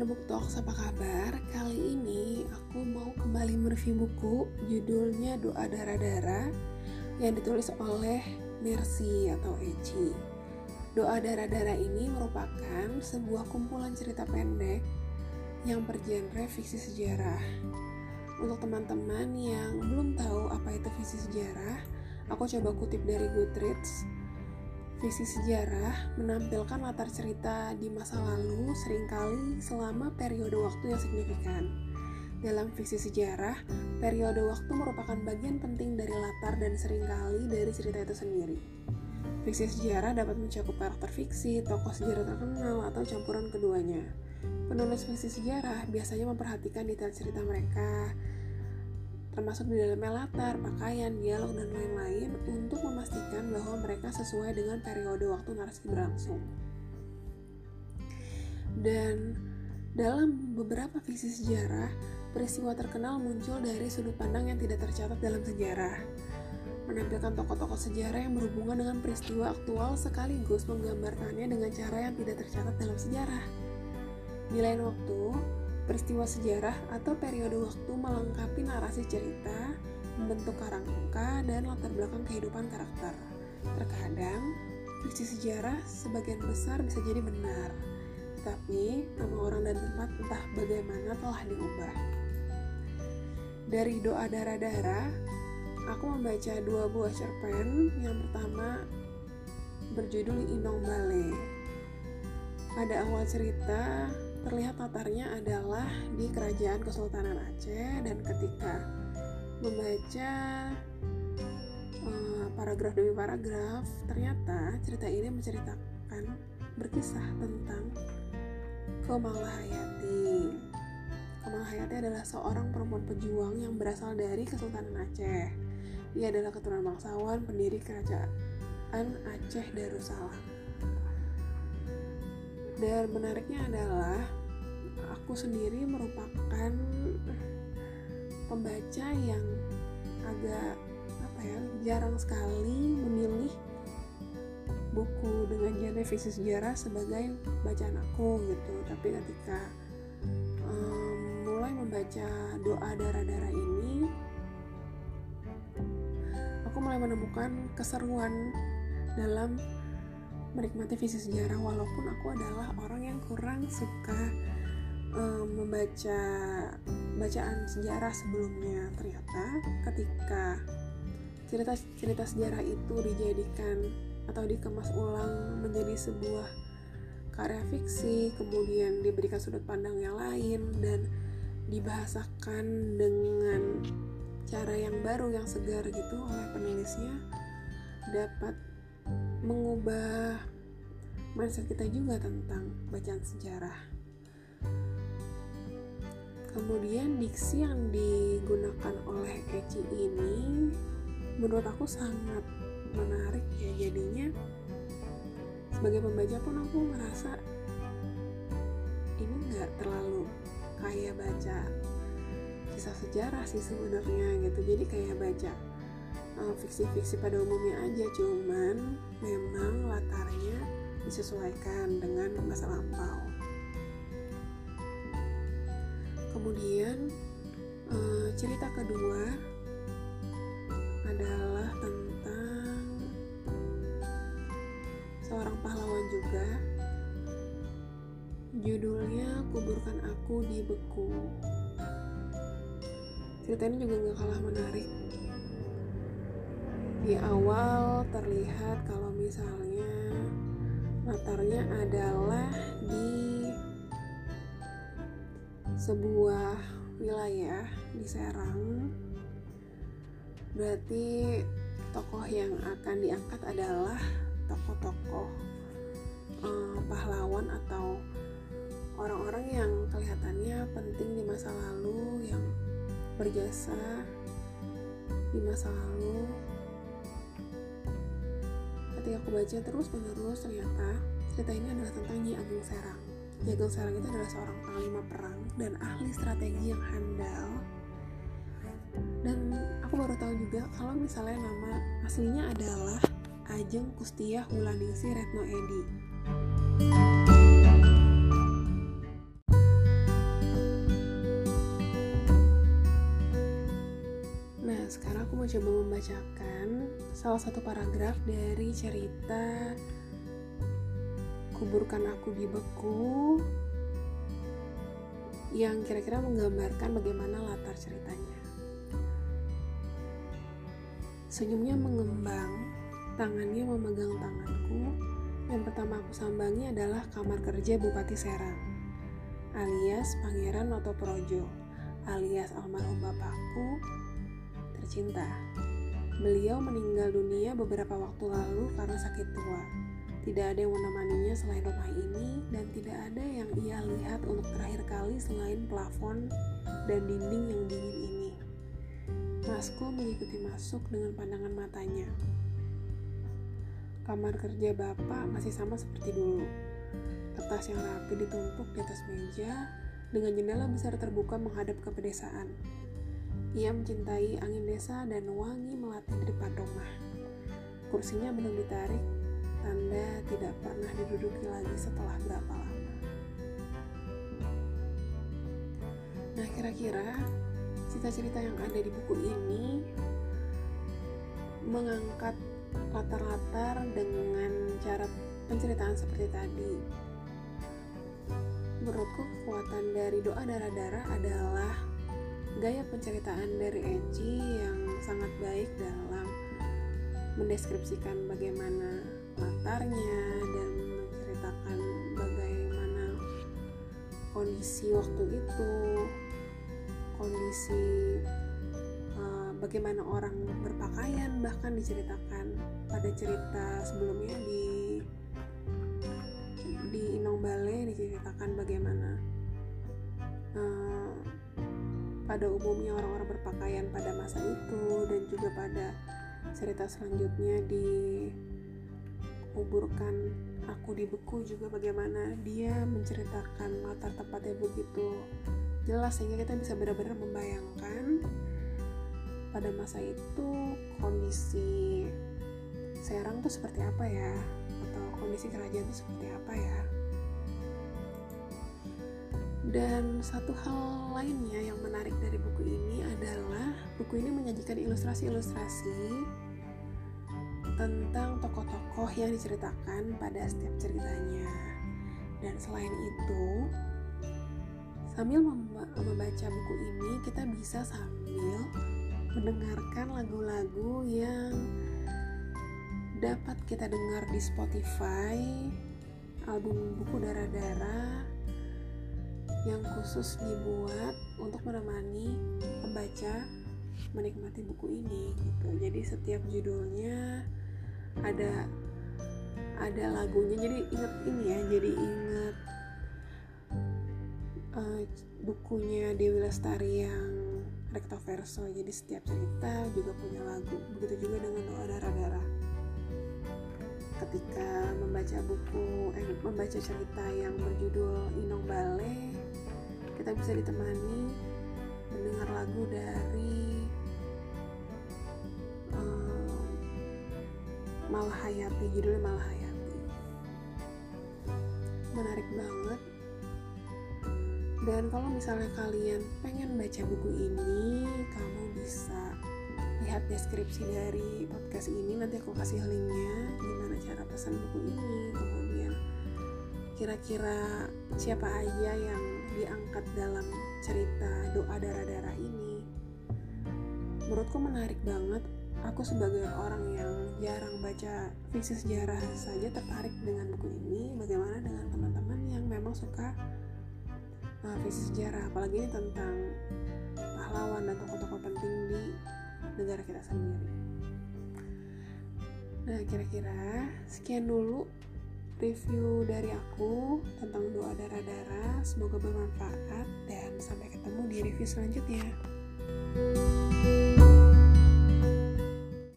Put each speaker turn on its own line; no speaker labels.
The Book apa kabar? Kali ini aku mau kembali mereview buku judulnya Doa Darah-Darah yang ditulis oleh Mercy atau Eci. Doa Darah-Darah ini merupakan sebuah kumpulan cerita pendek yang bergenre fiksi sejarah. Untuk teman-teman yang belum tahu apa itu fiksi sejarah, aku coba kutip dari Goodreads Fiksi sejarah menampilkan latar cerita di masa lalu sering kali selama periode waktu yang signifikan. Dalam fiksi sejarah, periode waktu merupakan bagian penting dari latar dan sering kali dari cerita itu sendiri. Fiksi sejarah dapat mencakup karakter fiksi, tokoh sejarah terkenal, atau campuran keduanya. Penulis fiksi sejarah biasanya memperhatikan detail cerita mereka, termasuk di dalamnya latar, pakaian, dialog, dan lain-lain untuk memastikan bahwa mereka sesuai dengan periode waktu narasi berlangsung. Dan dalam beberapa visi sejarah, peristiwa terkenal muncul dari sudut pandang yang tidak tercatat dalam sejarah. Menampilkan tokoh-tokoh sejarah yang berhubungan dengan peristiwa aktual sekaligus menggambarkannya dengan cara yang tidak tercatat dalam sejarah. Di lain waktu, Peristiwa sejarah atau periode waktu melengkapi narasi cerita, membentuk kerangka dan latar belakang kehidupan karakter. Terkadang, fiksi sejarah sebagian besar bisa jadi benar, tapi nama orang dan tempat entah bagaimana telah diubah. Dari doa darah-darah, aku membaca dua buah cerpen. Yang pertama berjudul Inong Bale. Pada awal cerita, terlihat latarnya adalah di kerajaan Kesultanan Aceh dan ketika membaca uh, paragraf demi paragraf ternyata cerita ini menceritakan berkisah tentang Komalahayati. Komalahayati adalah seorang perempuan pejuang yang berasal dari Kesultanan Aceh. Ia adalah keturunan bangsawan pendiri kerajaan Aceh Darussalam. Dan menariknya adalah aku sendiri merupakan pembaca yang agak apa ya jarang sekali memilih buku dengan genre fiksi sejarah sebagai bacaan aku gitu. Tapi ketika um, mulai membaca doa darah-darah ini aku mulai menemukan keseruan dalam menikmati visi sejarah walaupun aku adalah orang yang kurang suka um, membaca bacaan sejarah sebelumnya. Ternyata ketika cerita-cerita sejarah itu dijadikan atau dikemas ulang menjadi sebuah karya fiksi kemudian diberikan sudut pandang yang lain dan dibahasakan dengan cara yang baru yang segar gitu oleh penulisnya dapat mengubah mindset kita juga tentang bacaan sejarah. Kemudian diksi yang digunakan oleh Eci ini menurut aku sangat menarik ya jadinya sebagai pembaca pun aku merasa ini nggak terlalu kayak baca kisah sejarah sih sebenarnya gitu jadi kayak baca uh, fiksi-fiksi pada umumnya aja cuman memang latarnya disesuaikan dengan masa lampau. Kemudian uh, cerita kedua adalah tentang seorang pahlawan juga. Judulnya kuburkan aku di beku. Cerita ini juga gak kalah menarik di awal terlihat kalau misalnya latarnya adalah di sebuah wilayah di Serang. Berarti tokoh yang akan diangkat adalah tokoh-tokoh eh, pahlawan atau orang-orang yang kelihatannya penting di masa lalu yang berjasa di masa lalu ketika aku baca terus menerus ternyata cerita ini adalah tentang Nyi Ageng Serang. Nyi Ageng Serang itu adalah seorang panglima perang dan ahli strategi yang handal. Dan aku baru tahu juga kalau misalnya nama aslinya adalah Ajeng Kustia Wulandingsi Retno Edi coba membacakan salah satu paragraf dari cerita Kuburkan Aku di Beku yang kira-kira menggambarkan bagaimana latar ceritanya. Senyumnya mengembang, tangannya memegang tanganku. Yang pertama aku sambangi adalah kamar kerja Bupati Serang, alias Pangeran Noto Projo, alias almarhum bapakku tercinta. Beliau meninggal dunia beberapa waktu lalu karena sakit tua. Tidak ada yang menemaninya selain rumah ini dan tidak ada yang ia lihat untuk terakhir kali selain plafon dan dinding yang dingin ini. Masku mengikuti masuk dengan pandangan matanya. Kamar kerja bapak masih sama seperti dulu. Kertas yang rapi ditumpuk di atas meja dengan jendela besar terbuka menghadap ke pedesaan. Ia mencintai angin desa dan wangi melati di depan rumah. Kursinya belum ditarik, tanda tidak pernah diduduki lagi setelah berapa lama. Nah, kira-kira cerita-cerita yang ada di buku ini mengangkat latar-latar dengan cara penceritaan seperti tadi. Menurutku kekuatan dari doa darah-darah adalah gaya penceritaan dari Eci yang sangat baik dalam mendeskripsikan bagaimana latarnya dan menceritakan bagaimana kondisi waktu itu, kondisi uh, bagaimana orang berpakaian bahkan diceritakan pada cerita sebelumnya di di Inong Bale diceritakan bagaimana uh, pada umumnya orang-orang berpakaian pada masa itu dan juga pada cerita selanjutnya di kuburkan aku di beku juga bagaimana dia menceritakan latar tempatnya begitu jelas sehingga kita bisa benar-benar membayangkan pada masa itu kondisi Serang tuh seperti apa ya? Atau kondisi kerajaan itu seperti apa ya dan satu hal lainnya yang menarik dari buku ini adalah buku ini menyajikan ilustrasi-ilustrasi tentang tokoh-tokoh yang diceritakan pada setiap ceritanya. Dan selain itu, sambil membaca buku ini, kita bisa sambil mendengarkan lagu-lagu yang dapat kita dengar di Spotify, album buku darah-darah yang khusus dibuat untuk menemani pembaca menikmati buku ini gitu. Jadi setiap judulnya ada ada lagunya. Jadi inget ini ya, jadi inget uh, bukunya Dewi Lestari yang recto verso. Jadi setiap cerita juga punya lagu. Begitu juga dengan doa darah-darah. Ketika membaca buku, eh, membaca cerita yang berjudul Inong Bale, kita bisa ditemani mendengar lagu dari um, Malahayati judulnya Malahayati menarik banget. Dan kalau misalnya kalian pengen baca buku ini kamu bisa lihat deskripsi dari podcast ini. Nanti aku kasih linknya gimana cara pesan buku ini. Kemudian kira-kira siapa aja yang diangkat dalam cerita doa darah-darah ini menurutku menarik banget. Aku sebagai orang yang jarang baca fiksi sejarah saja tertarik dengan buku ini bagaimana dengan teman-teman yang memang suka uh, fiksi sejarah apalagi ini tentang pahlawan dan tokoh-tokoh penting di negara kita sendiri. Nah kira-kira sekian dulu review dari aku tentang doa darah-darah. Semoga bermanfaat dan sampai ketemu di review selanjutnya.